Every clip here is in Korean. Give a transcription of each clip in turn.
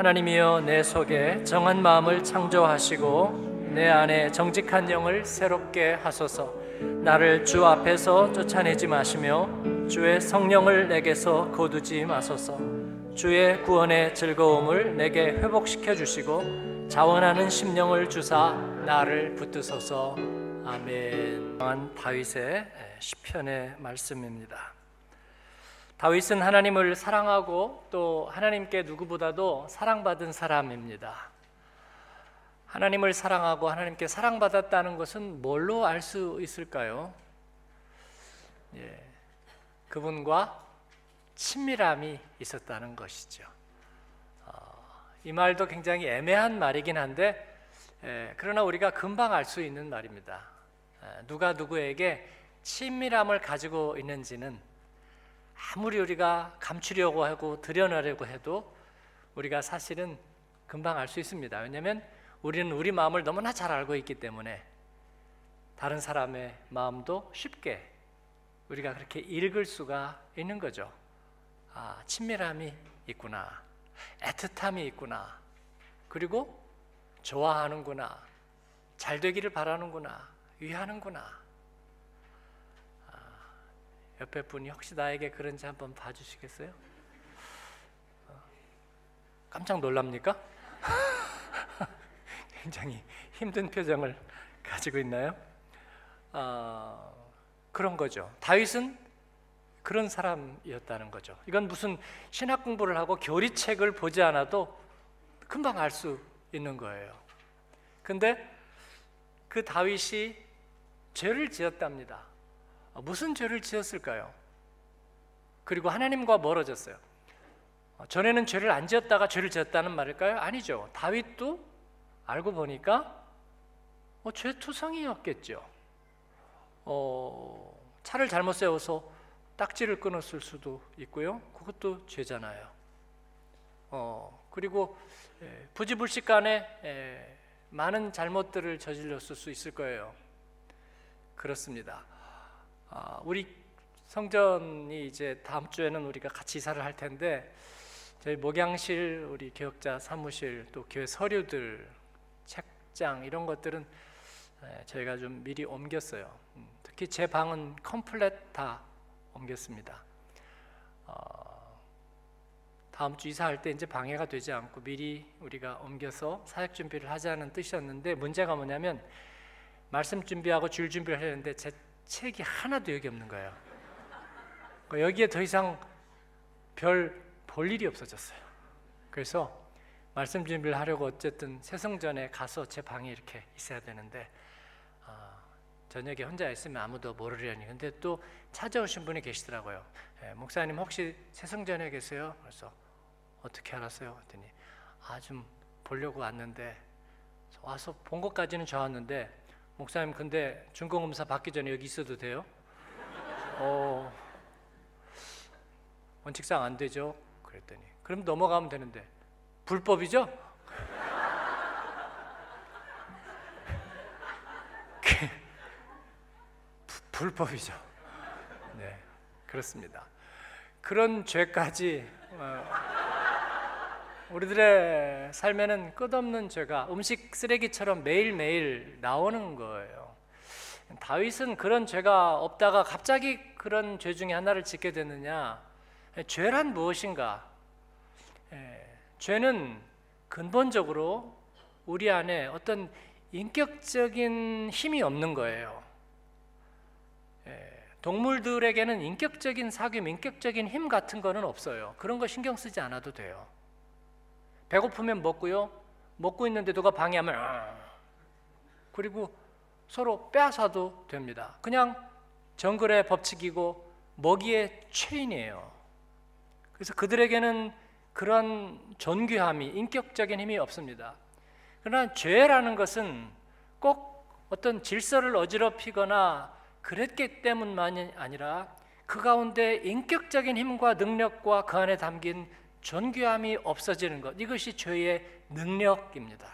하나님이여 내 속에 정한 마음을 창조하시고 내 안에 정직한 영을 새롭게 하소서. 나를 주 앞에서 쫓아내지 마시며 주의 성령을 내게서 거두지 마소서. 주의 구원의 즐거움을 내게 회복시켜 주시고 자원하는 심령을 주사 나를 붙드소서. 아멘. 다윗의 시편의 말씀입니다. 다윗은 하나님을 사랑하고 또 하나님께 누구보다도 사랑받은 사람입니다. 하나님을 사랑하고 하나님께 사랑받았다는 것은 뭘로 알 수 있을까요? 예, 그분과 친밀함이 있었다는 것이죠. 어, 이 말도 굉장히 애매한 말이긴 한데, 예, 그러나 우리가 금방 알 수 있는 말입니다. 예, 누가 누구에게 친밀함을 가지고 있는지는 아무리 우리가 감추려고 하고 드러내려고 해도 우리가 사실은 금방 알 수 있습니다. 왜냐하면 우리는 우리 마음을 너무나 잘 알고 있기 때문에 다른 사람의 마음도 쉽게 우리가 그렇게 읽을 수가 있는 거죠. 아, 친밀함이 있구나. 애틋함이 있구나. 그리고 좋아하는구나. 잘 되기를 바라는구나. 위하는구나. 아, 옆에 분이 혹시 나에게 그런지 한번 봐주시겠어요? 어, 깜짝 놀랍니까? 굉장히 힘든 표정을 가지고 있나요? 어, 그런 거죠. 다윗은 그런 사람이었다는 거죠. 이건 무슨 신학 공부를 하고 교리책을 보지 않아도 금방 알 수 있는 거예요. 근데 그 다윗이 죄를 지었답니다. 어, 무슨 죄를 지었을까요? 그리고 하나님과 멀어졌어요. 어, 전에는 죄를 안 지었다가 죄를 지었다는 말일까요? 아니죠. 다윗도 알고 보니까 어, 죄투성이었겠죠. 어, 차를 잘못 세워서 딱지를 끊었을 수도 있고요. 그것도 죄잖아요. 어, 그리고 예, 부지불식간에 예, 많은 잘못들을 저질렀을 수 있을 거예요. 그렇습니다. 아, 우리 성전이 이제 다음 주에는 우리가 같이 이사를 할 텐데 저희 목양실, 우리 교역자 사무실, 또 교회 서류들 책장 이런 것들은 저희가 좀 미리 옮겼어요. 음, 특히 제 방은 컴플렛 다 옮겼습니다. 어, 다음 주 이사할 때 이제 방해가 되지 않고 미리 우리가 옮겨서 사역 준비를 하자는 뜻이었는데 문제가 뭐냐면 말씀 준비하고 줄 준비를 했는데 제 책이 하나도 여기 없는 거예요. 그러니까 여기에 더 이상 별 볼 일이 없어졌어요. 그래서 말씀 준비를 하려고 어쨌든 세성전에 가서 제 방에 이렇게 있어야 되는데 어, 저녁에 혼자 있으면 아무도 모르려니 근데 또 찾아오신 분이 계시더라고요 예, 목사님 혹시 세성전에 계세요? 그래서 어떻게 알았어요? 그랬더니 아 좀 보려고 왔는데 와서 본 것까지는 좋았는데 목사님 근데 중공검사 받기 전에 여기 있어도 돼요? 어, 원칙상 안 되죠 그랬더니 그럼 넘어가면 되는데 불법이죠? 불법이죠. 네, 그렇습니다. 그런 죄까지 어, 우리들의 삶에는 끝없는 죄가 음식 쓰레기처럼 매일매일 나오는 거예요. 다윗은 그런 죄가 없다가 갑자기 그런 죄 중에 하나를 짓게 되느냐? 죄란 무엇인가? 예, 죄는 근본적으로 우리 안에 어떤 인격적인 힘이 없는 거예요. 예, 동물들에게는 인격적인 사귐, 인격적인 힘 같은 거는 없어요. 그런 거 신경 쓰지 않아도 돼요. 배고프면 먹고요. 먹고 있는데 누가 방해하면 아. 그리고 서로 빼앗아도 됩니다. 그냥 정글의 법칙이고 먹이의 체인이에요. 그래서 그들에게는 그런 존귀함이 인격적인 힘이 없습니다. 그러나 죄라는 것은 꼭 어떤 질서를 어지럽히거나 그랬기 때문만이 아니라 그 가운데 인격적인 힘과 능력과 그 안에 담긴 존귀함이 없어지는 것 이것이 죄의 능력입니다.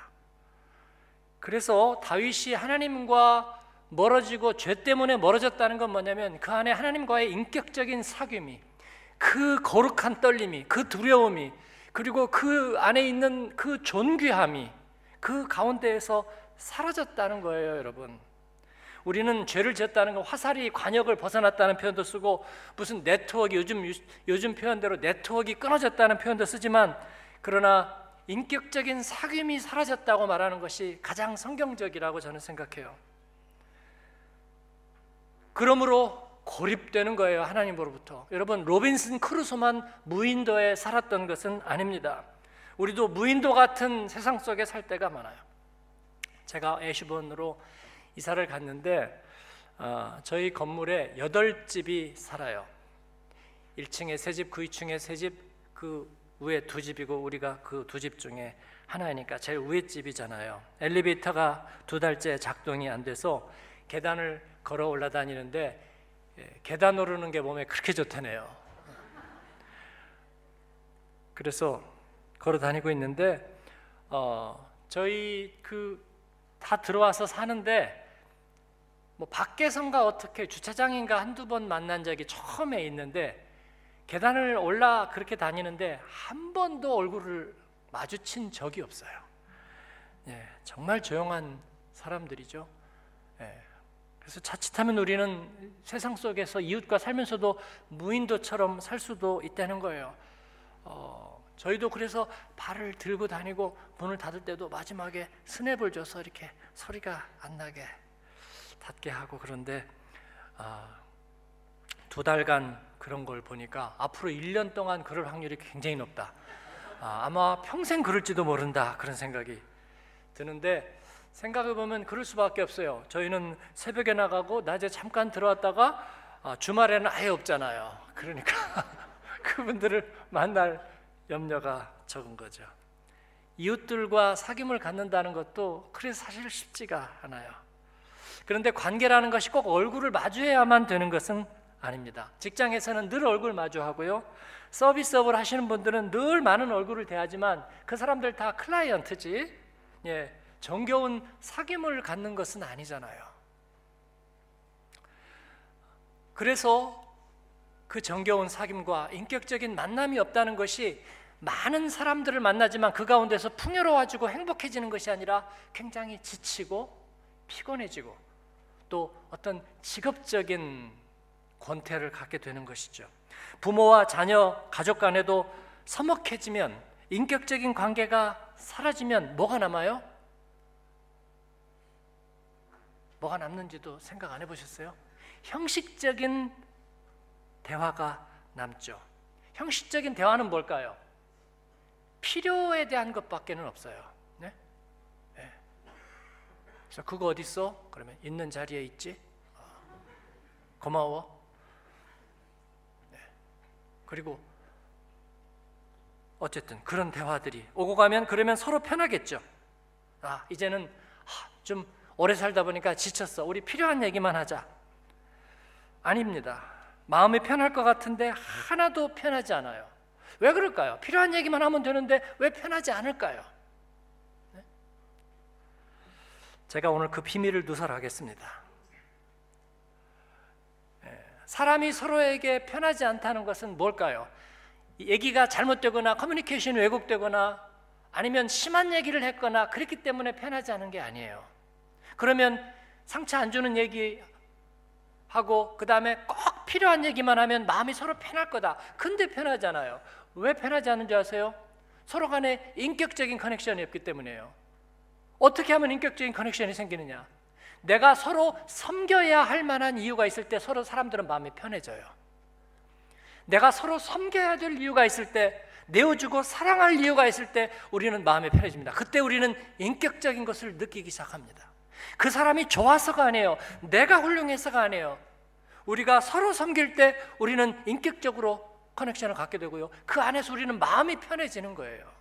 그래서 다윗이 하나님과 멀어지고 죄 때문에 멀어졌다는 건 뭐냐면 그 안에 하나님과의 인격적인 사귐이 그 거룩한 떨림이, 그 두려움이, 그리고 그 안에 있는 그 존귀함이 그 가운데에서 사라졌다는 거예요, 여러분. 우리는 죄를 지었다는 건 화살이 관역을 벗어났다는 표현도 쓰고 무슨 네트워크 요즘 요즘 표현대로 네트워크가 끊어졌다는 표현도 쓰지만 그러나 인격적인 사귐이 사라졌다고 말하는 것이 가장 성경적이라고 저는 생각해요. 그러므로 고립되는 거예요 하나님으로부터. 여러분 로빈슨 크루소만 무인도에 살았던 것은 아닙니다. 우리도 무인도 같은 세상 속에 살 때가 많아요. 제가 애쉬본으로 이사를 갔는데 어, 저희 건물에 여덟 집이 살아요. 1층에 세 집, 그 2층에 세 집, 그 위에 두 집이고 우리가 그 두 집 중에 하나이니까 제일 위에 집이잖아요. 엘리베이터가 두 달째 작동이 안 돼서 계단을 걸어 올라다니는데 예, 계단 오르는 게 몸에 그렇게 좋다네요. 그래서 걸어 다니고 있는데 어, 저희 그 다 들어와서 사는데 뭐 밖에선가 어떻게 주차장인가 한두 번 만난 적이 처음에 있는데 계단을 올라 그렇게 다니는데 한 번도 얼굴을 마주친 적이 없어요. 예, 정말 조용한 사람들이죠. 예, 그래서 자칫하면 우리는 세상 속에서 이웃과 살면서도 무인도처럼 살 수도 있다는 거예요. 어, 저희도 그래서 발을 들고 다니고 문을 닫을 때도 마지막에 스냅을 줘서 이렇게 소리가 안 나게 닫게 하고 그런데 아, 두 달간 그런 걸 보니까 앞으로 1년 동안 그럴 확률이 굉장히 높다. 아, 마 평생 그럴지도 모른다 그런 생각이 드는데 생각해 보면 그럴 수밖에 없어요. 저희는 새벽에 나가고 낮에 잠깐 들어왔다가 아, 주말에는 아예 없잖아요. 그러니까 그분들을 만날 염려가 적은 거죠. 이웃들과 사귐을 갖는다는 것도 그래서 사실 쉽지가 않아요. 그런데 관계라는 것이 꼭 얼굴을 마주해야만 되는 것은 아닙니다. 직장에서는 늘 얼굴 마주하고요. 서비스업을 하시는 분들은 늘 많은 얼굴을 대하지만 그 사람들 다 클라이언트지. 예. 정겨운 사귐을 갖는 것은 아니잖아요. 그래서 그 정겨운 사귐과 인격적인 만남이 없다는 것이 많은 사람들을 만나지만 그 가운데서 풍요로워지고 행복해지는 것이 아니라 굉장히 지치고 피곤해지고 또 어떤 직업적인 권태를 갖게 되는 것이죠. 부모와 자녀, 가족 간에도 서먹해지면 인격적인 관계가 사라지면 뭐가 남아요? 뭐가 남는지도 생각 안 해보셨어요? 형식적인 대화가 남죠. 형식적인 대화는 뭘까요? 필요에 대한 것밖에는 없어요. 그래서 그거 어디 있어? 그러면 있는 자리에 있지. 어. 고마워. 네. 그리고 어쨌든 그런 대화들이 오고 가면 그러면 서로 편하겠죠. 아 이제는 좀 오래 살다 보니까 지쳤어. 우리 필요한 얘기만 하자. 아닙니다. 마음이 편할 것 같은데 하나도 편하지 않아요. 왜 그럴까요? 필요한 얘기만 하면 되는데 왜 편하지 않을까요? 네? 제가 오늘 그 비밀을 누설하겠습니다. 네. 사람이 서로에게 편하지 않다는 것은 뭘까요? 얘기가 잘못되거나 커뮤니케이션이 왜곡되거나 아니면 심한 얘기를 했거나 그렇기 때문에 편하지 않은 게 아니에요. 그러면 상처 안 주는 얘기 하고 그 다음에 꼭 필요한 얘기만 하면 마음이 서로 편할 거다. 근데 편하잖아요. 왜 편하지 않은지 아세요? 서로 간에 인격적인 커넥션이 없기 때문이에요. 어떻게 하면 인격적인 커넥션이 생기느냐? 내가 서로 섬겨야 할 만한 이유가 있을 때 서로 사람들은 마음이 편해져요. 내가 서로 섬겨야 될 이유가 있을 때 내어주고 사랑할 이유가 있을 때 우리는 마음이 편해집니다. 그때 우리는 인격적인 것을 느끼기 시작합니다. 그 사람이 좋아서가 아니에요. 내가 훌륭해서가 아니에요. 우리가 서로 섬길 때 우리는 인격적으로 커넥션을 갖게 되고요. 그 안에서 우리는 마음이 편해지는 거예요.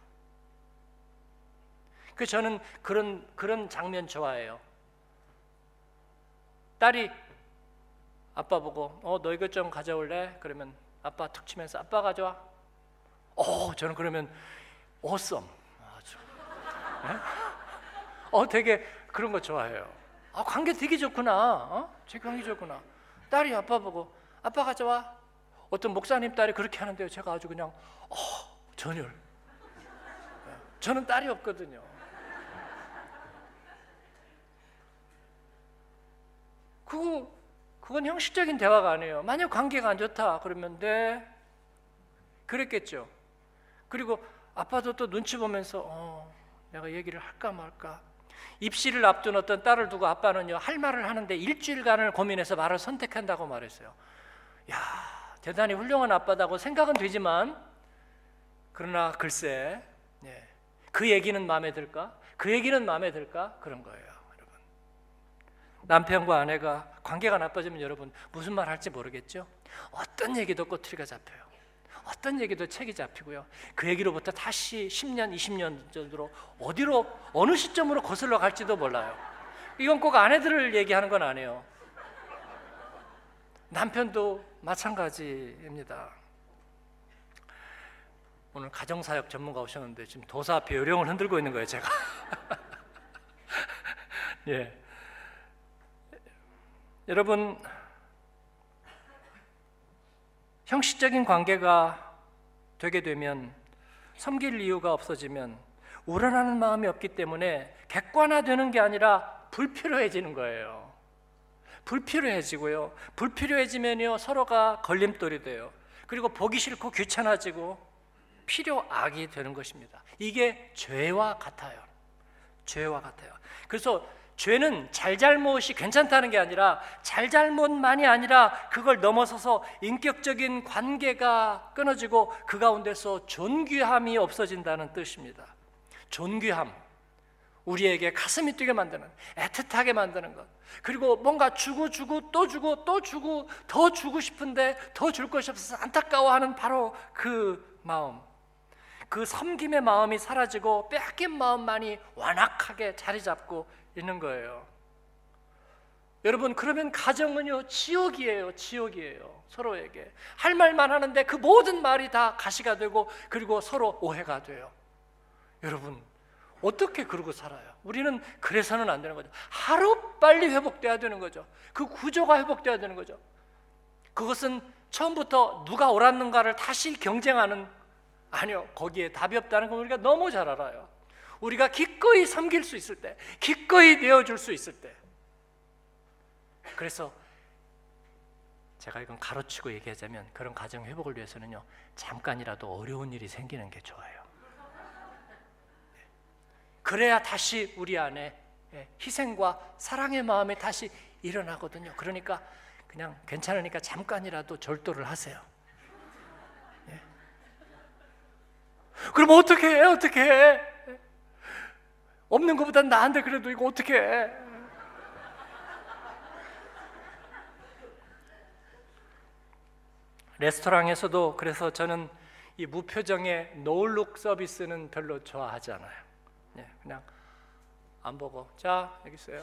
그 저는 그런 그런 장면 좋아해요. 딸이 아빠 보고 어 너 이것 좀 가져올래? 그러면 아빠 툭 치면서 아빠 가져와. 어 저는 그러면 어썸 아주 네? 어 되게 그런 거 좋아해요. 아 관계 되게 좋구나. 어? 제 관계 좋구나. 딸이 아빠 보고 아빠 가져와. 어떤 목사님 딸이 그렇게 하는데요. 제가 아주 그냥 어, 전율. 저는 딸이 없거든요. 그거 그건 형식적인 대화가 아니에요. 만약 관계가 안 좋다 그러면 네 그랬겠죠. 그리고 아빠도 또 눈치 보면서 어, 내가 얘기를 할까 말까. 입시를 앞둔 어떤 딸을 두고 아빠는요 할 말을 하는데 일주일간을 고민해서 말을 선택한다고 말했어요. 야 대단히 훌륭한 아빠다고 생각은 되지만 그러나 글쎄 예, 그 얘기는 마음에 들까? 그 얘기는 마음에 들까? 그런 거예요. 남편과 아내가 관계가 나빠지면 여러분 무슨 말 할지 모르겠죠? 어떤 얘기도 꼬투리가 잡혀요. 어떤 얘기도 책이 잡히고요. 그 얘기로부터 다시 10년, 20년 전으로 어디로 어느 시점으로 거슬러 갈지도 몰라요. 이건 꼭 아내들을 얘기하는 건 아니에요. 남편도 마찬가지입니다. 오늘 가정사역 전문가 오셨는데 지금 도사 요령을 흔들고 있는 거예요, 제가. 예. 여러분 형식적인 관계가 되게 되면 섬길 이유가 없어지면 우러나는 마음이 없기 때문에 객관화되는 게 아니라 불필요해지는 거예요. 불필요해지고요. 불필요해지면요 서로가 걸림돌이 돼요. 그리고 보기 싫고 귀찮아지고 필요악이 되는 것입니다. 이게 죄와 같아요. 죄와 같아요. 그래서 죄는 잘잘못이 괜찮다는 게 아니라 잘잘못만이 아니라 그걸 넘어서서 인격적인 관계가 끊어지고 그 가운데서 존귀함이 없어진다는 뜻입니다. 존귀함. 우리에게 가슴이 뛰게 만드는 애틋하게 만드는 것. 그리고 뭔가 주고 주고 또 주고 또 주고 더 주고 싶은데 더 줄 것이 없어서 안타까워하는 바로 그 마음. 그 섬김의 마음이 사라지고 빼앗긴 마음만이 완악하게 자리 잡고 있는 거예요. 여러분 그러면 가정은요 지옥이에요 지옥이에요 서로에게. 할 말만 하는데 그 모든 말이 다 가시가 되고 그리고 서로 오해가 돼요. 여러분 어떻게 그러고 살아요? 우리는 그래서는 안 되는 거죠. 하루 빨리 회복돼야 되는 거죠. 그 구조가 회복돼야 되는 거죠. 그것은 처음부터 누가 옳았는가를 다시 경쟁하는 아니요 거기에 답이 없다는 걸 우리가 너무 잘 알아요 우리가 기꺼이 섬길 수 있을 때, 기꺼이 내어줄 수 있을 때. 그래서 제가 이건 가로치고 얘기하자면 그런 가정 회복을 위해서는요 잠깐이라도 어려운 일이 생기는 게 좋아요. 그래야 다시 우리 안에 예, 희생과 사랑의 마음이 다시 일어나거든요. 그러니까 그냥 괜찮으니까 잠깐이라도 절도를 하세요. 예. 그럼 어떻게 해? 어떻게 해? 없는 것보다 나은데 그래도 이거 어떻게 해? 레스토랑에서도 그래서 저는 이 무표정의 노을룩 서비스는 별로 좋아하지 않아요. 네, 그냥 안 보고 자 여기 있어요.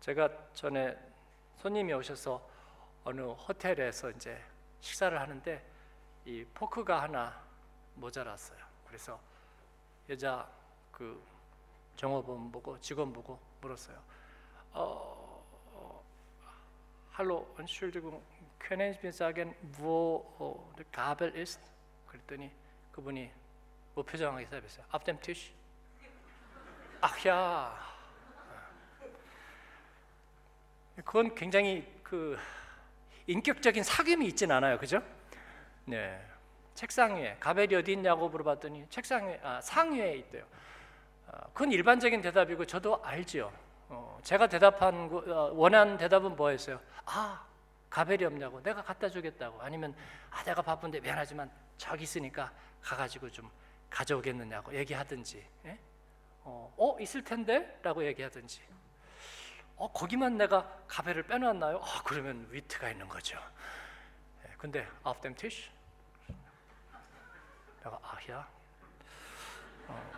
제가 전에 손님이 오셔서 어느 호텔에서 이제 식사를 하는데 이 포크가 하나 모자랐어요. 그래서 여자 그 종업원 보고 직원 보고 물었어요. 어, 어 mir sagen, wo oh, der Gabel? 그랬더니 그분이 무표정하게 대답했어요. Auf dem ach ja. 그건 굉장히 그 인격적인 사귐이 있진 않아요, 그죠? 네. 책상 위에 가벨이 어디 있냐고 물어봤더니 책상 위 아, 상 위에 있대요. 아, 그건 일반적인 대답이고 저도 알지요. 어, 제가 대답한 어, 원한 대답은 뭐였어요? 아 가벨이 없냐고 내가 갖다 주겠다고 아니면 아 내가 바쁜데 미안하지만 저기 있으니까 가가지고 좀 가져오겠느냐고 얘기하든지 예? 어, 어, 있을 텐데라고 얘기하든지 어 거기만 내가 가벨을 빼놨나요? 어, 그러면 위트가 있는 거죠. 예, 근데 auf dem Tisch 내가 아야. 어.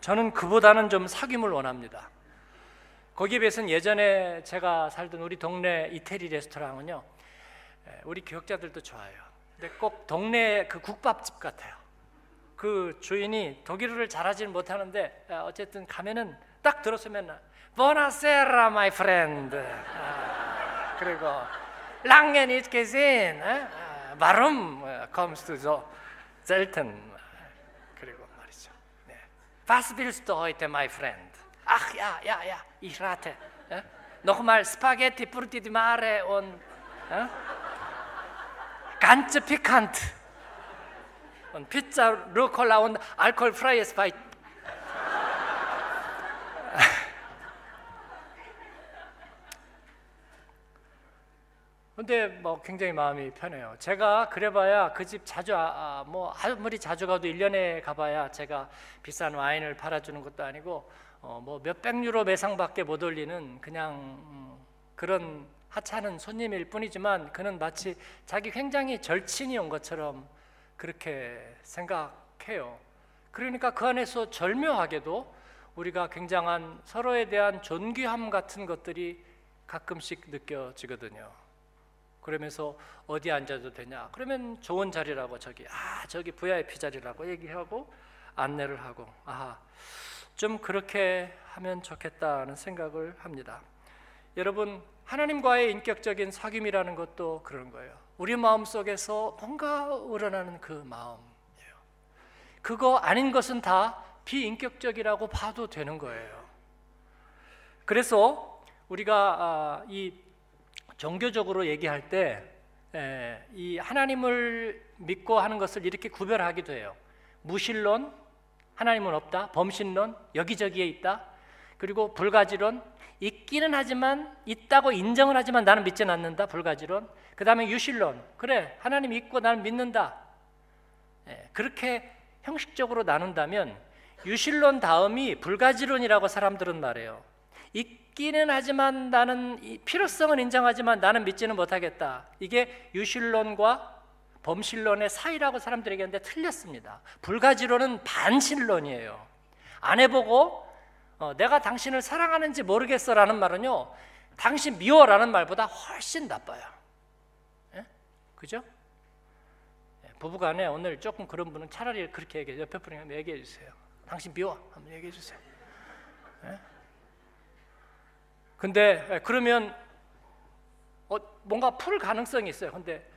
저는 그보다는 좀 사귐을 원합니다. 거기에 비해서는 예전에 제가 살던 우리 동네 이태리 레스토랑은요, 우리 교역자들도 좋아요. 근데 꼭 동네 그 국밥집 같아요. 그 주인이 독일어를 잘하지는 못하는데 어쨌든 가면은 딱 들었으면 my friend. 아, 그리고 nicht gesehen. Warum kommst du so? selten. 그리고 말이죠. 네. Was willst du heute, my friend? Ach ja, ja, ja, ich rate. Ja? Nochmal Spaghetti Brutti di Mare und ja? ganz pikant. Und Pizza Rucola und alkoholfreies bei 근데 뭐 굉장히 마음이 편해요. 제가 그래봐야 그 집 자주 아, 아, 뭐 아무리 자주 가도 1년에 가봐야 제가 비싼 와인을 팔아주는 것도 아니고 어, 뭐 몇백 유로 매상밖에 못 올리는 그냥 음, 그런 하찮은 손님일 뿐이지만 그는 마치 자기 굉장히 절친이 온 것처럼 그렇게 생각해요. 그러니까 그 안에서 절묘하게도 우리가 굉장한 서로에 대한 존귀함 같은 것들이 가끔씩 느껴지거든요. 그러면서 어디 앉아도 되냐? 그러면 좋은 자리라고 저기 아 저기 VIP 자리라고 얘기하고 안내를 하고 아좀 그렇게 하면 좋겠다는 생각을 합니다. 여러분 하나님과의 인격적인 사귐이라는 것도 그런 거예요. 우리 마음 속에서 뭔가 우러나는 그 마음이에요. 그거 아닌 것은 다 비인격적이라고 봐도 되는 거예요. 그래서 우리가 아, 이 종교적으로 얘기할 때 이 하나님을 믿고 하는 것을 이렇게 구별하기도 해요. 무신론, 하나님은 없다. 범신론, 여기저기에 있다. 그리고 불가지론, 있기는 하지만 있다고 인정을 하지만 나는 믿지는 않는다. 불가지론. 그 다음에 유실론, 그래 하나님 있고 나는 믿는다. 그렇게 형식적으로 나눈다면 유실론 다음이 불가지론이라고 사람들은 말해요. 있기는 하지만 나는 필요성은 인정하지만 나는 믿지는 못하겠다. 이게 유실론과 범실론의 사이라고 사람들에게 하는데 틀렸습니다. 불가지론은 반실론이에요. 안 해보고 어, 내가 당신을 사랑하는지 모르겠어라는 말은요, 당신 미워라는 말보다 훨씬 나빠요. 예? 그죠? 예, 부부간에 오늘 조금 그런 분은 차라리 그렇게 얘기해 옆에 분이 얘기해 주세요. 당신 미워 한번 얘기해 주세요. 예? 근데 예, 그러면 어, 뭔가 풀 가능성이 있어요. 근데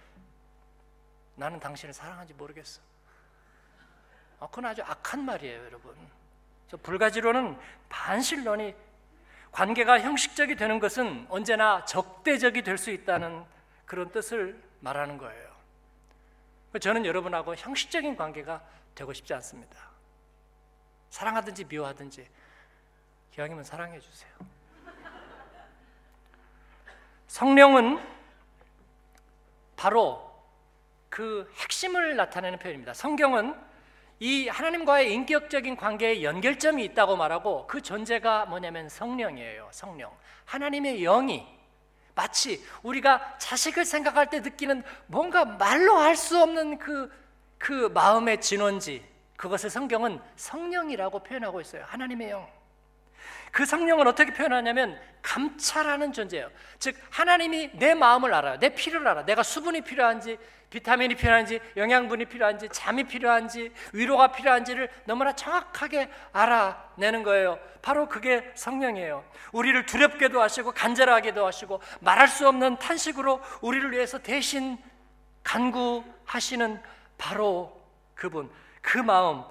나는 당신을 사랑하는지 모르겠어. 어, 그건 아주 악한 말이에요, 여러분. 불가지로는 반실론이 관계가 형식적이 되는 것은 언제나 적대적이 될 수 있다는 그런 뜻을 말하는 거예요. 저는 여러분하고 형식적인 관계가 되고 싶지 않습니다. 사랑하든지 미워하든지 기왕이면 사랑해 주세요. 성령은 바로 그 핵심을 나타내는 표현입니다. 성경은 이 하나님과의 인격적인 관계에 연결점이 있다고 말하고 그 존재가 뭐냐면 성령이에요. 성령. 하나님의 영이 마치 우리가 자식을 생각할 때 느끼는 뭔가 말로 할 수 없는 그, 그 마음의 진원지 그것을 성경은 성령이라고 표현하고 있어요. 하나님의 영. 그 성령은 어떻게 표현하냐면 감찰하는 존재예요. 즉 하나님이 내 마음을 알아요. 내 피를 알아. 내가 수분이 필요한지 비타민이 필요한지 영양분이 필요한지 잠이 필요한지 위로가 필요한지를 너무나 정확하게 알아내는 거예요. 바로 그게 성령이에요. 우리를 두렵게도 하시고 간절하게도 하시고 말할 수 없는 탄식으로 우리를 위해서 대신 간구하시는 바로 그분 그 마음을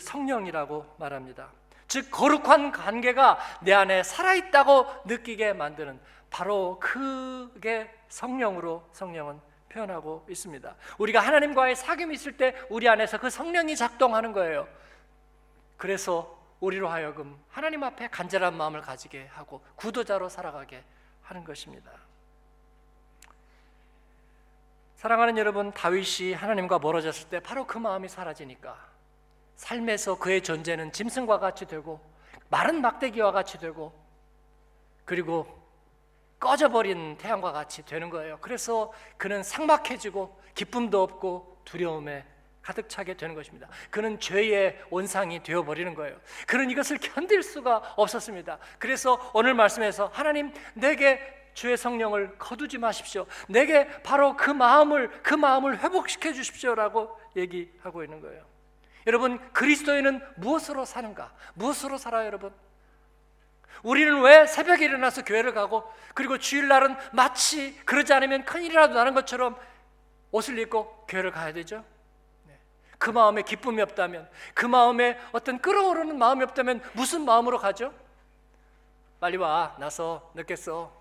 성령이라고 말합니다. 즉 거룩한 관계가 내 안에 살아있다고 느끼게 만드는 바로 그게 성령으로 성령은 표현하고 있습니다. 우리가 하나님과의 사귐이 있을 때 우리 안에서 그 성령이 작동하는 거예요. 그래서 우리로 하여금 하나님 앞에 간절한 마음을 가지게 하고 구도자로 살아가게 하는 것입니다. 사랑하는 여러분, 다윗이 하나님과 멀어졌을 때 바로 그 마음이 사라지니까 삶에서 그의 존재는 짐승과 같이 되고 마른 막대기와 같이 되고 그리고 꺼져버린 태양과 같이 되는 거예요. 그래서 그는 삭막해지고 기쁨도 없고 두려움에 가득 차게 되는 것입니다. 그는 죄의 원상이 되어 버리는 거예요. 그는 이것을 견딜 수가 없었습니다. 그래서 오늘 말씀에서 하나님 내게 주의 성령을 거두지 마십시오. 내게 바로 그 마음을 그 마음을 회복시켜 주십시오라고 얘기하고 있는 거예요. 여러분 그리스도인은 무엇으로 사는가? 무엇으로 살아요, 여러분? 우리는 왜 새벽에 일어나서 교회를 가고 그리고 주일날은 마치 그러지 않으면 큰일이라도 나는 것처럼 옷을 입고 교회를 가야 되죠? 네. 그 마음에 기쁨이 없다면, 그 마음에 어떤 끌어오르는 마음이 없다면 무슨 마음으로 가죠? 빨리 와, 나서 늦겠어.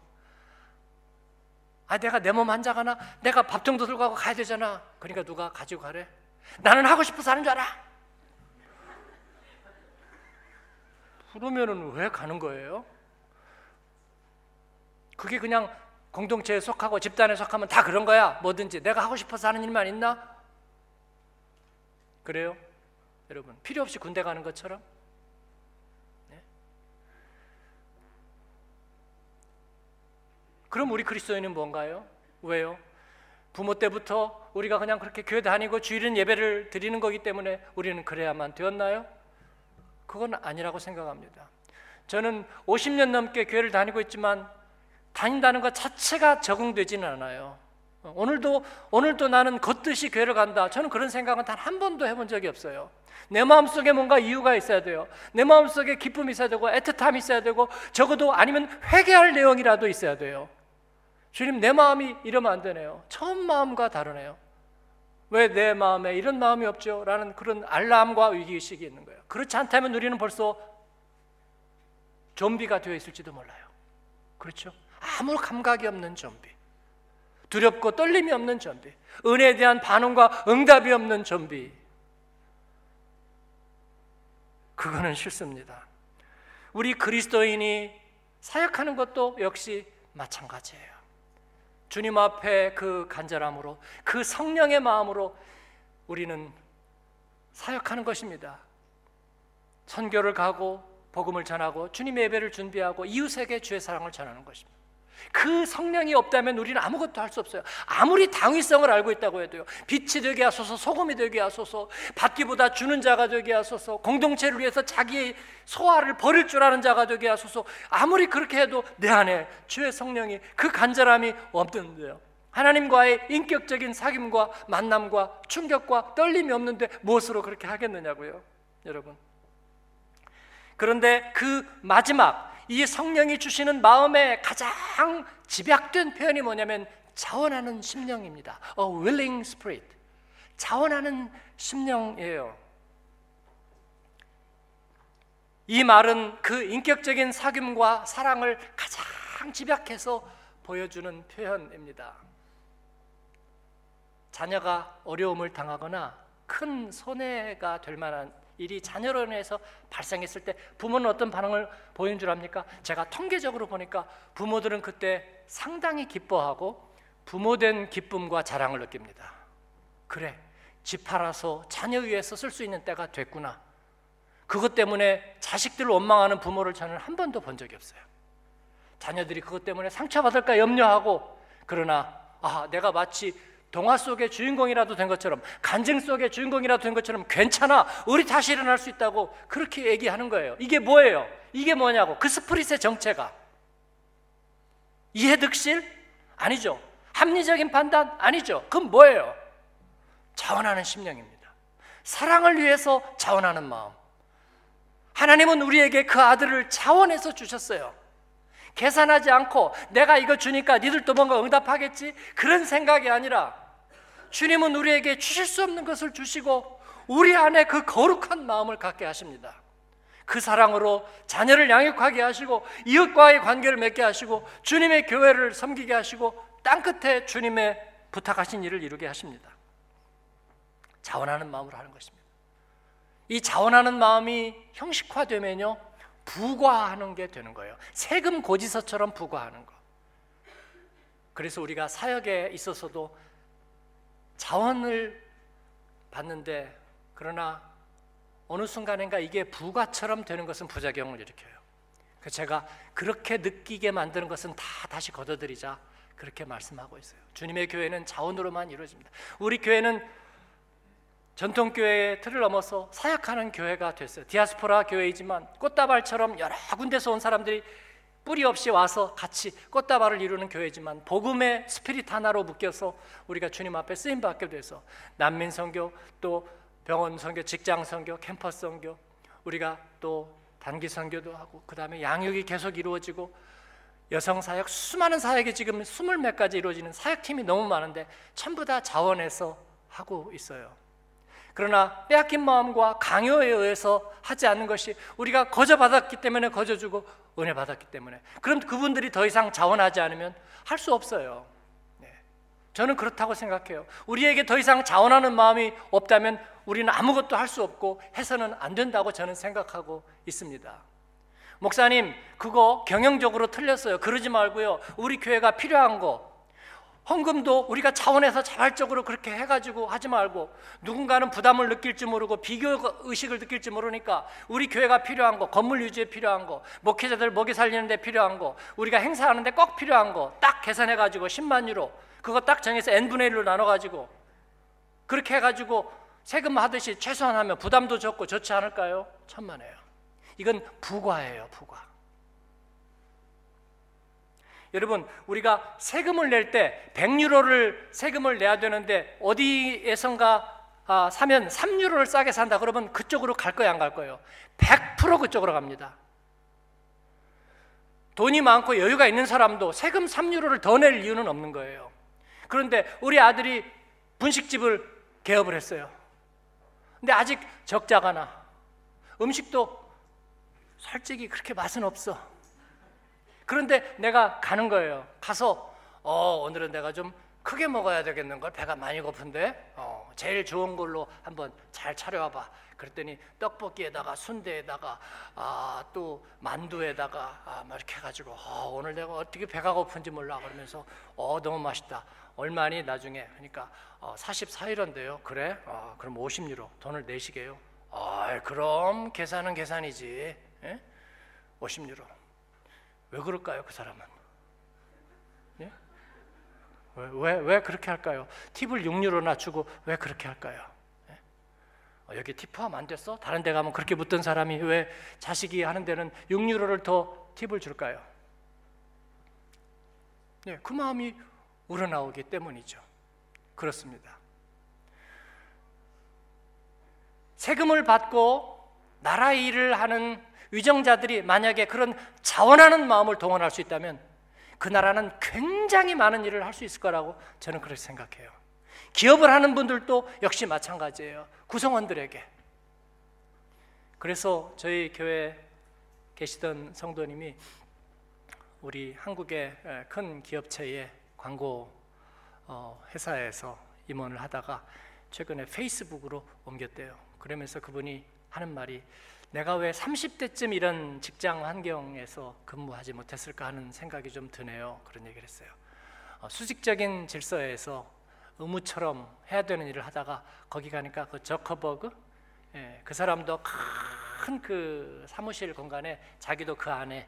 아, 내가 내 몸 한자가나? 내가 밥 정도 들고 가고 가야 되잖아. 그러니까 누가 가지고 가래? 나는 하고 싶어서 하는 줄 알아. 그러면은 왜 가는 거예요? 그게 그냥 공동체에 속하고 집단에 속하면 다 그런 거야. 뭐든지 내가 하고 싶어서 하는 일만 있나? 그래요? 여러분 필요 없이 군대 가는 것처럼 네? 그럼 우리 그리스도인은 뭔가요? 왜요? 부모 때부터 우리가 그냥 그렇게 교회 다니고 주일은 예배를 드리는 거기 때문에 우리는 그래야만 되었나요? 그건 아니라고 생각합니다. 저는 50년 넘게 교회를 다니고 있지만 다닌다는 것 자체가 적응되지는 않아요. 오늘도 오늘도 나는 걷듯이 교회를 간다. 저는 그런 생각은 단 한 번도 해본 적이 없어요. 내 마음속에 뭔가 이유가 있어야 돼요. 내 마음속에 기쁨이 있어야 되고 애틋함이 있어야 되고 적어도 아니면 회개할 내용이라도 있어야 돼요. 주님 내 마음이 이러면 안 되네요. 처음 마음과 다르네요. 왜 내 마음에 이런 마음이 없죠? 라는 그런 알람과 위기의식이 있는 거예요. 그렇지 않다면 우리는 벌써 좀비가 되어 있을지도 몰라요. 그렇죠? 아무 감각이 없는 좀비. 두렵고 떨림이 없는 좀비. 은혜에 대한 반응과 응답이 없는 좀비. 그거는 싫습니다. 우리 그리스도인이 사역하는 것도 역시 마찬가지예요. 주님 앞에 그 간절함으로 그 성령의 마음으로 우리는 사역하는 것입니다. 선교를 가고 복음을 전하고 주님의 예배를 준비하고 이웃에게 주의 사랑을 전하는 것입니다. 그 성령이 없다면 우리는 아무것도 할 수 없어요. 아무리 당위성을 알고 있다고 해도요. 빛이 되게 하소서, 소금이 되게 하소서, 받기보다 주는 자가 되게 하소서, 공동체를 위해서 자기의 소화를 버릴 줄 아는 자가 되게 하소서. 아무리 그렇게 해도 내 안에 주의 성령이 그 간절함이 없는데요. 하나님과의 인격적인 사귐과 만남과 충격과 떨림이 없는데 무엇으로 그렇게 하겠느냐고요, 여러분. 그런데 그 마지막 이 성령이 주시는 마음의 가장 집약된 표현이 뭐냐면 자원하는 심령입니다. A willing spirit. 자원하는 심령이에요. 이 말은 그 인격적인 사귐과 사랑을 가장 집약해서 보여주는 표현입니다. 자녀가 어려움을 당하거나 큰 손해가 될 만한 일이 자녀로 인해서 발생했을 때 부모는 어떤 반응을 보이는 줄 압니까? 제가 통계적으로 보니까 부모들은 그때 상당히 기뻐하고 부모된 기쁨과 자랑을 느낍니다. 그래, 집 팔아서 자녀 위해서 쓸 수 있는 때가 됐구나. 그것 때문에 자식들을 원망하는 부모를 저는 한 번도 본 적이 없어요. 자녀들이 그것 때문에 상처받을까 염려하고 그러나 아, 내가 마치 동화 속의 주인공이라도 된 것처럼 간증 속의 주인공이라도 된 것처럼 괜찮아. 우리 다시 일어날 수 있다고 그렇게 얘기하는 거예요. 이게 뭐예요? 이게 뭐냐고. 그 스프릿의 정체가. 이해득실? 아니죠. 합리적인 판단? 아니죠. 그건 뭐예요? 자원하는 심령입니다. 사랑을 위해서 자원하는 마음. 하나님은 우리에게 그 아들을 자원해서 주셨어요 계산하지 않고 내가 이거 주니까 니들도 뭔가 응답하겠지? 그런 생각이 아니라 주님은 우리에게 주실 수 없는 것을 주시고 우리 안에 그 거룩한 마음을 갖게 하십니다. 그 사랑으로 자녀를 양육하게 하시고 이웃과의 관계를 맺게 하시고 주님의 교회를 섬기게 하시고 땅 끝에 주님의 부탁하신 일을 이루게 하십니다. 자원하는 마음으로 하는 것입니다. 이 자원하는 마음이 형식화되면요 부과하는 게 되는 거예요. 세금 고지서처럼 부과하는 거. 그래서 우리가 사역에 있어서도 자원을 받는데 그러나 어느 순간인가 이게 부과처럼 되는 것은 부작용을 일으켜요. 그 제가 그렇게 느끼게 만드는 것은 다 다시 걷어들이자 그렇게 말씀하고 있어요. 주님의 교회는 자원으로만 이루어집니다. 우리 교회는 전통 교회의 틀을 넘어서 사역하는 교회가 됐어요. 디아스포라 교회이지만 꽃다발처럼 여러 군데서 온 사람들이 뿌리 없이 와서 같이 꽃다발을 이루는 교회지만 복음의 스피릿 하나로 묶여서 우리가 주님 앞에 쓰임 받게 돼서 난민 선교 또 병원 선교, 직장 선교, 캠퍼스 선교 우리가 또 단기 선교도 하고 그다음에 양육이 계속 이루어지고 여성 사역 수많은 사역이 지금 스물 몇 가지 이루어지는 사역팀이 너무 많은데 전부 다 자원해서 하고 있어요. 그러나 빼앗긴 마음과 강요에 의해서 하지 않는 것이 우리가 거저 받았기 때문에 거저 주고 은혜 받았기 때문에 그럼 그분들이 더 이상 자원하지 않으면 할 수 없어요. 네. 저는 그렇다고 생각해요. 우리에게 더 이상 자원하는 마음이 없다면 우리는 아무것도 할 수 없고 해서는 안 된다고 저는 생각하고 있습니다. 목사님, 그거 경영적으로 틀렸어요. 그러지 말고요. 우리 교회가 필요한 거, 헌금도 우리가 차원에서 자발적으로 그렇게 해가지고 하지 말고 누군가는 부담을 느낄지 모르고 비교 의식을 느낄지 모르니까 우리 교회가 필요한 거, 건물 유지에 필요한 거, 목회자들 먹이 살리는데 필요한 거, 우리가 행사하는데 꼭 필요한 거 딱 계산해가지고 10만 유로 그거 딱 정해서 n 분의 1로 나눠가지고 그렇게 해가지고 세금 하듯이 최소한 하면 부담도 적고 좋지 않을까요? 천만에요. 이건 부과예요, 부과. 여러분, 우리가 세금을 낼 때 100유로를 세금을 내야 되는데 어디에선가 아, 사면 3유로를 싸게 산다 그러면 그쪽으로 갈 거예요, 안 갈 거예요? 100% 그쪽으로 갑니다. 돈이 많고 여유가 있는 사람도 세금 3유로를 더 낼 이유는 없는 거예요. 그런데 우리 아들이 분식집을 개업을 했어요. 근데 아직 적자가 나. 음식도 솔직히 그렇게 맛은 없어. 그런데 내가 가는 거예요. 가서 어 오늘은 내가 좀 크게 먹어야 되겠는 걸 배가 많이 고픈데 어, 제일 좋은 걸로 한번 잘 차려와봐. 그랬더니 떡볶이에다가 순대에다가 아, 또 만두에다가 아, 막 이렇게 해가지고 어, 오늘 내가 어떻게 배가 고픈지 몰라 그러면서 어 너무 맛있다. 얼마니 나중에 그러니까 어, 44유로인데요. 그래? 어, 그럼 50유로 돈을 내시게요. 아 그럼 계산은 계산이지. 예? 50유로. 왜 그럴까요, 그 사람은? 예? 왜, 왜, 왜 그렇게 할까요? 팁을 6유로나 주고 왜 그렇게 할까요? 예? 어, 여기 팁 포함 안 됐어? 다른 데 가면 그렇게 묻던 사람이 왜 자식이 하는 데는 6유로를 더 팁을 줄까요? 네, 그 마음이 우러나오기 때문이죠. 그렇습니다. 세금을 받고 나라 일을 하는 위정자들이 만약에 그런 자원하는 마음을 동원할 수 있다면 그 나라는 굉장히 많은 일을 할 수 있을 거라고 저는 그렇게 생각해요. 기업을 하는 분들도 역시 마찬가지예요. 구성원들에게. 그래서 저희 교회 계시던 성도님이 우리 한국의 큰 기업체의 광고 어, 회사에서 임원을 하다가 최근에 페이스북으로 옮겼대요. 그러면서 그분이 하는 말이 내가 왜 30대쯤 이런 직장 환경에서 근무하지 못했을까 하는 생각이 좀 드네요. 그런 얘기를 했어요. 어, 수직적인 질서에서 의무처럼 해야 되는 일을 하다가 거기 가니까 그 저커버그 예, 그 사람도 큰 그 사무실 공간에 자기도 그 안에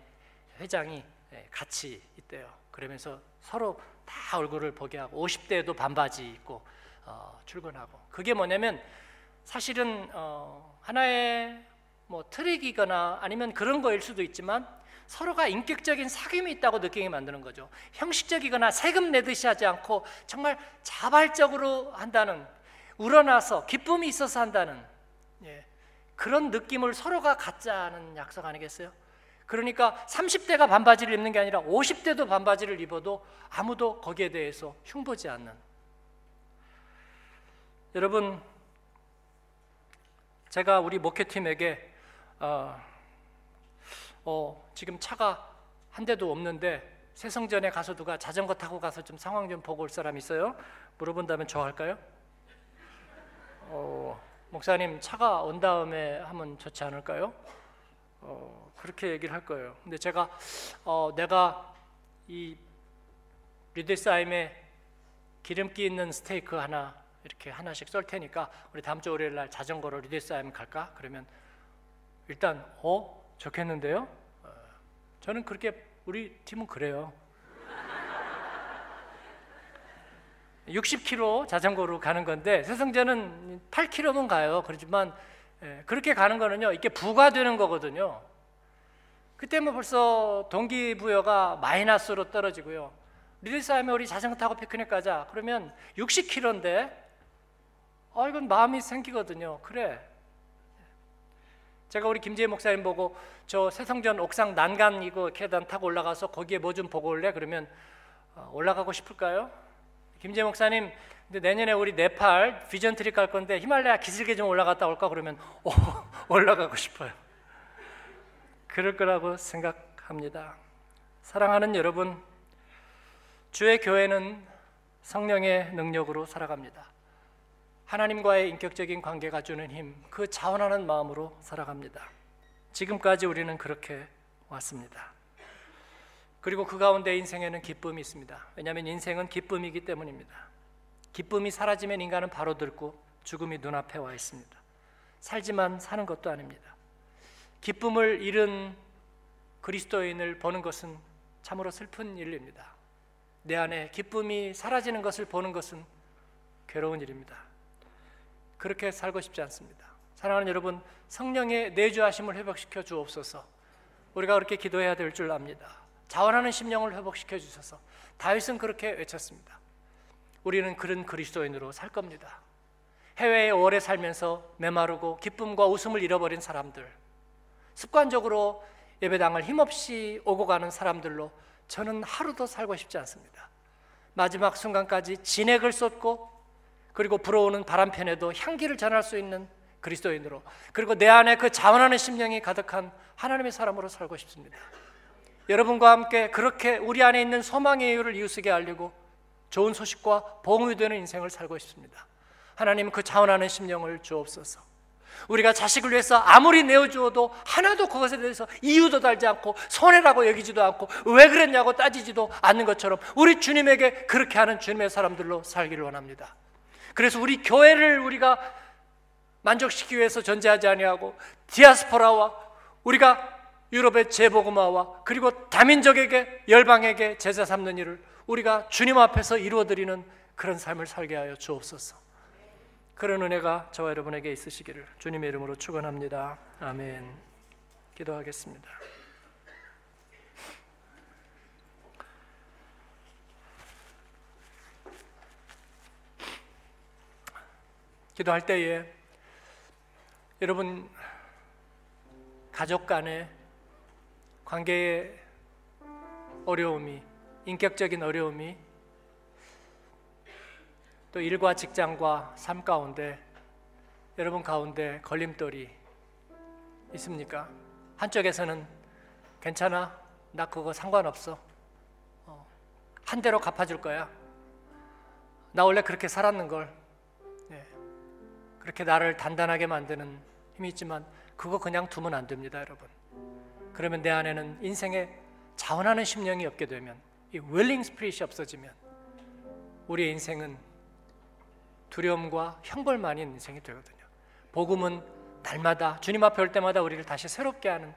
회장이 예, 같이 있대요. 그러면서 서로 다 얼굴을 보게 하고 50대에도 반바지 입고 어, 출근하고 그게 뭐냐면 사실은 어, 하나의 뭐 트릭이거나 아니면 그런 거일 수도 있지만 서로가 인격적인 사귐이 있다고 느끼게 만드는 거죠. 형식적이거나 세금 내듯이 하지 않고 정말 자발적으로 한다는 우러나서 기쁨이 있어서 한다는 예, 그런 느낌을 서로가 갖자는 약속 아니겠어요? 그러니까 30대가 반바지를 입는 게 아니라 50대도 반바지를 입어도 아무도 거기에 대해서 흉보지 않는 여러분 제가 우리 목회팀에게 어, 어, 지금 차가 한 대도 없는데 세성전에 가서 누가 자전거 타고 가서 좀 상황 좀 보고 올 사람 있어요? 물어본다면 저 할까요? 어, 목사님 차가 온 다음에 하면 좋지 않을까요? 어, 그렇게 얘기를 할 거예요. 근데 제가 어, 내가 이 리드사임에 기름기 있는 스테이크 하나 이렇게 하나씩 썰 테니까 우리 다음 주 월요일 날 자전거로 리드사임 갈까? 그러면 일단 어 좋겠는데요. 어, 저는 그렇게 우리 팀은 그래요. 60km 자전거로 가는 건데 세성전은 8km면 가요. 그렇지만 예, 그렇게 가는 거는요 이게 부과되는 거거든요. 그때면 벌써 동기부여가 마이너스로 떨어지고요. 리드사임에 우리 자전거 타고 피크닉 가자. 그러면 60km인데 아 이건 마음이 생기거든요. 그래 제가 우리 김재희 목사님 보고 저 세성전 옥상 난간 이거 계단 타고 올라가서 거기에 뭐 좀 보고 올래? 그러면 어, 올라가고 싶을까요? 김재희 목사님 근데 내년에 우리 네팔 비전 트립 갈 건데 히말라야 기슭에 좀 올라갔다 올까 그러면 오, 올라가고 싶어요. 그럴 거라고 생각합니다. 사랑하는 여러분, 주의 교회는 성령의 능력으로 살아갑니다. 하나님과의 인격적인 관계가 주는 힘, 그 자원하는 마음으로 살아갑니다. 지금까지 우리는 그렇게 왔습니다. 그리고 그 가운데 인생에는 기쁨이 있습니다. 왜냐하면 인생은 기쁨이기 때문입니다. 기쁨이 사라지면 인간은 바로 들고 죽음이 눈앞에 와 있습니다. 살지만 사는 것도 아닙니다. 기쁨을 잃은 그리스도인을 보는 것은 참으로 슬픈 일입니다. 내 안에 기쁨이 사라지는 것을 보는 것은 괴로운 일입니다. 그렇게 살고 싶지 않습니다. 사랑하는 여러분, 성령의 내주하심을 회복시켜 주옵소서. 우리가 그렇게 기도해야 될 줄 압니다. 자원하는 심령을 회복시켜 주셔서 다윗은 그렇게 외쳤습니다. 우리는 그런 그리스도인으로 살 겁니다. 해외에 오래 살면서 메마르고 기쁨과 웃음을 잃어버린 사람들, 습관적으로 예배당을 힘없이 오고 가는 사람들로 저는 하루도 살고 싶지 않습니다. 마지막 순간까지 진액을 쏟고 그리고 불어오는 바람편에도 향기를 전할 수 있는 그리스도인으로 그리고 내 안에 그 자원하는 심령이 가득한 하나님의 사람으로 살고 싶습니다. 여러분과 함께 그렇게 우리 안에 있는 소망의 이유를 이웃에게 알리고 좋은 소식과 봉이 되는 인생을 살고 싶습니다. 하나님 그 자원하는 심령을 주옵소서. 우리가 자식을 위해서 아무리 내어주어도 하나도 그것에 대해서 이유도 달지 않고 손해라고 여기지도 않고 왜 그랬냐고 따지지도 않는 것처럼 우리 주님에게 그렇게 하는 주님의 사람들로 살기를 원합니다. 그래서 우리 교회를 우리가 만족시키기 위해서 존재하지 아니하고 디아스포라와 우리가 유럽의 재복음화와 그리고 다민족에게 열방에게 제자 삼는 일을 우리가 주님 앞에서 이루어드리는 그런 삶을 살게 하여 주옵소서. 그런 은혜가 저와 여러분에게 있으시기를 주님의 이름으로 축원합니다. 아멘. 기도하겠습니다. 기도할 때에 여러분 가족 간의 관계의 어려움이 인격적인 어려움이 또 일과 직장과 삶 가운데 여러분 가운데 걸림돌이 있습니까? 한쪽에서는 괜찮아 나 그거 상관없어 어, 한 대로 갚아줄 거야 나 원래 그렇게 살았는 걸 네. 그렇게 나를 단단하게 만드는 힘이 있지만 그거 그냥 두면 안 됩니다 여러분 그러면 내 안에는 인생에 자원하는 심령이 없게 되면 이 웰링 스피릿이 없어지면 우리의 인생은 두려움과 형벌만이 인생이 되거든요. 복음은 날마다 주님 앞에 올 때마다 우리를 다시 새롭게 하는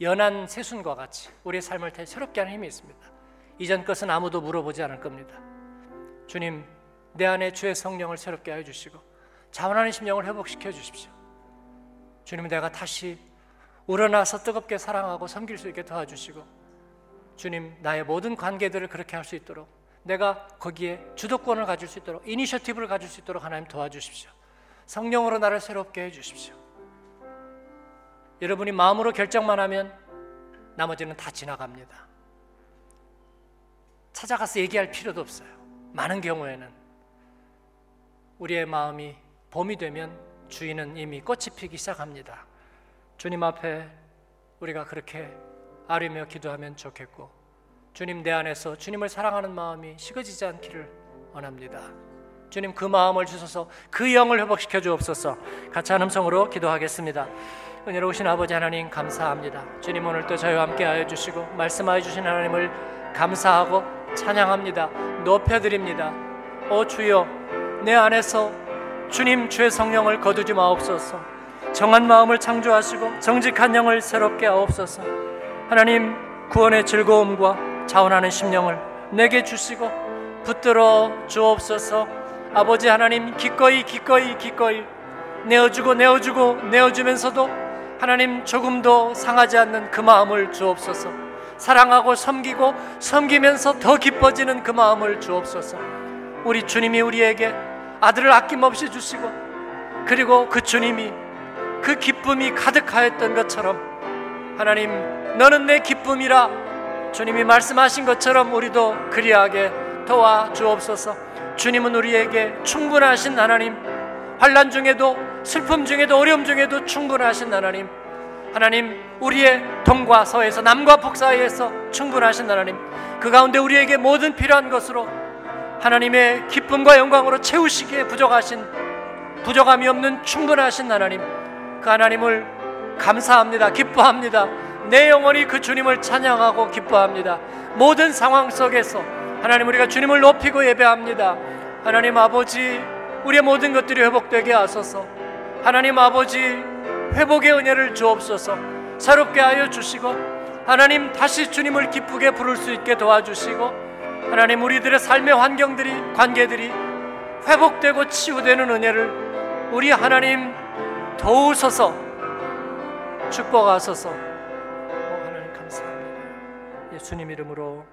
연한 새순과 같이 우리의 삶을 다시 새롭게 하는 힘이 있습니다. 이전 것은 아무도 물어보지 않을 겁니다. 주님, 내 안에 주의 성령을 새롭게 하여 주시고 자원하는 심령을 회복시켜 주십시오. 주님, 내가 다시 우러나서 뜨겁게 사랑하고 섬길 수 있게 도와주시고 주님 나의 모든 관계들을 그렇게 할 수 있도록 내가 거기에 주도권을 가질 수 있도록 이니셔티브를 가질 수 있도록 하나님 도와주십시오. 성령으로 나를 새롭게 해 주십시오. 여러분이 마음으로 결정만 하면 나머지는 다 지나갑니다. 찾아가서 얘기할 필요도 없어요. 많은 경우에는 우리의 마음이 봄이 되면 주인은 이미 꽃이 피기 시작합니다. 주님 앞에 우리가 그렇게 아뢰며 기도하면 좋겠고 주님 내 안에서 주님을 사랑하는 마음이 식어지지 않기를 원합니다. 주님 그 마음을 주셔서 그 영을 회복시켜 주옵소서. 같이 한 음성으로 기도하겠습니다. 은혜로우신 아버지 하나님 감사합니다. 주님 오늘 또 저희와 함께 하여 주시고 말씀하여 주신 하나님을 감사하고 찬양합니다. 높여드립니다. 오 주여 내 안에서 주님 주의 성령을 거두지 마옵소서. 정한 마음을 창조하시고 정직한 영을 새롭게 하옵소서. 하나님 구원의 즐거움과 자원하는 심령을 내게 주시고 붙들어 주옵소서 아버지 하나님 기꺼이 기꺼이 기꺼이 내어주고 내어주고 내어주면서도 하나님 조금도 상하지 않는 그 마음을 주옵소서 사랑하고 섬기고 섬기면서 더 기뻐지는 그 마음을 주옵소서 우리 주님이 우리에게 아들을 아낌없이 주시고 그리고 그 주님이 그 기쁨이 가득하였던 것처럼 하나님 너는 내 기쁨이라 주님이 말씀하신 것처럼 우리도 그리하게 도와 주옵소서. 주님은 우리에게 충분하신 하나님, 환란 중에도 슬픔 중에도 어려움 중에도 충분하신 하나님, 하나님 우리의 동과 서에서 남과 북 사이에서 충분하신 하나님, 그 가운데 우리에게 모든 필요한 것으로 하나님의 기쁨과 영광으로 채우시기에 부족하신 부족함이 없는 충분하신 하나님, 그 하나님을 감사합니다. 기뻐합니다. 내 영혼이 그 주님을 찬양하고 기뻐합니다. 모든 상황 속에서 하나님 우리가 주님을 높이고 예배합니다. 하나님 아버지 우리의 모든 것들이 회복되게 하소서. 하나님 아버지 회복의 은혜를 주옵소서. 새롭게 하여 주시고 하나님 다시 주님을 기쁘게 부를 수 있게 도와주시고 하나님 우리들의 삶의 환경들이 관계들이 회복되고 치유되는 은혜를 우리 하나님 도우소서 축복하소서. 오, 하나님 감사합니다. 예수님 이름으로